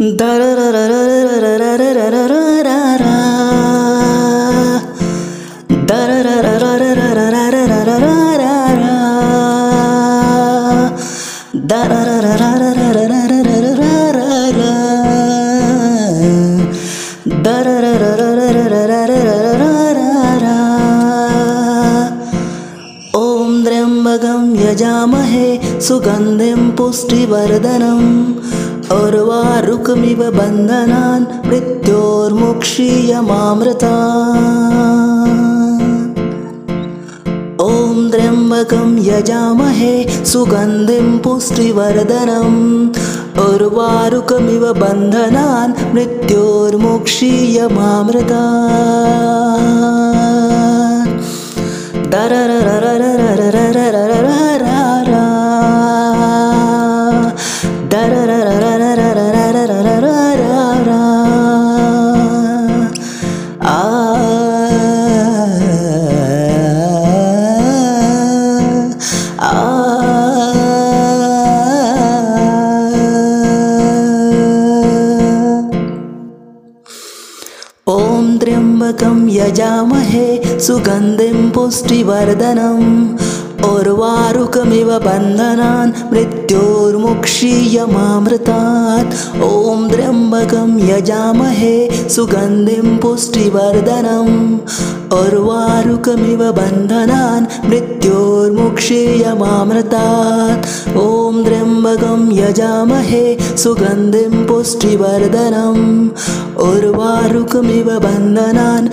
ॐ त्र्यम्बकं यजामहे सुगन्धिं पुष्टिवर्धनम् उर्वारुकमिव बन्धनान् मृत्योर्मुक्षीयमामृता ॐ त्र्यम्बकं यजामहे सुगन्धिं पुष्टिवर्धनम्। उर्वारुकमिव बन्धनान् मृत्योर्मुक्षीयमामृता ॐ त्र्यम्बकं यजामहे सुगन्धिं पुष्टिवर्धनम् उर्वारुकमिव बन्धनान् मृत्योर्मुक्षीयमामृतात् ॐ त्र्यम्बकं यजामहे सुगन्धिं पुष्टिवर्धनम् उर्वारुकमिव बन्धनान् मृत्योर्मुक्षीयमामृतात् ॐ त्र्यम्बकं यजामहे सुगन्धिं पुष्टिवर्धनम् उर्वारुकमिव बन्धनान्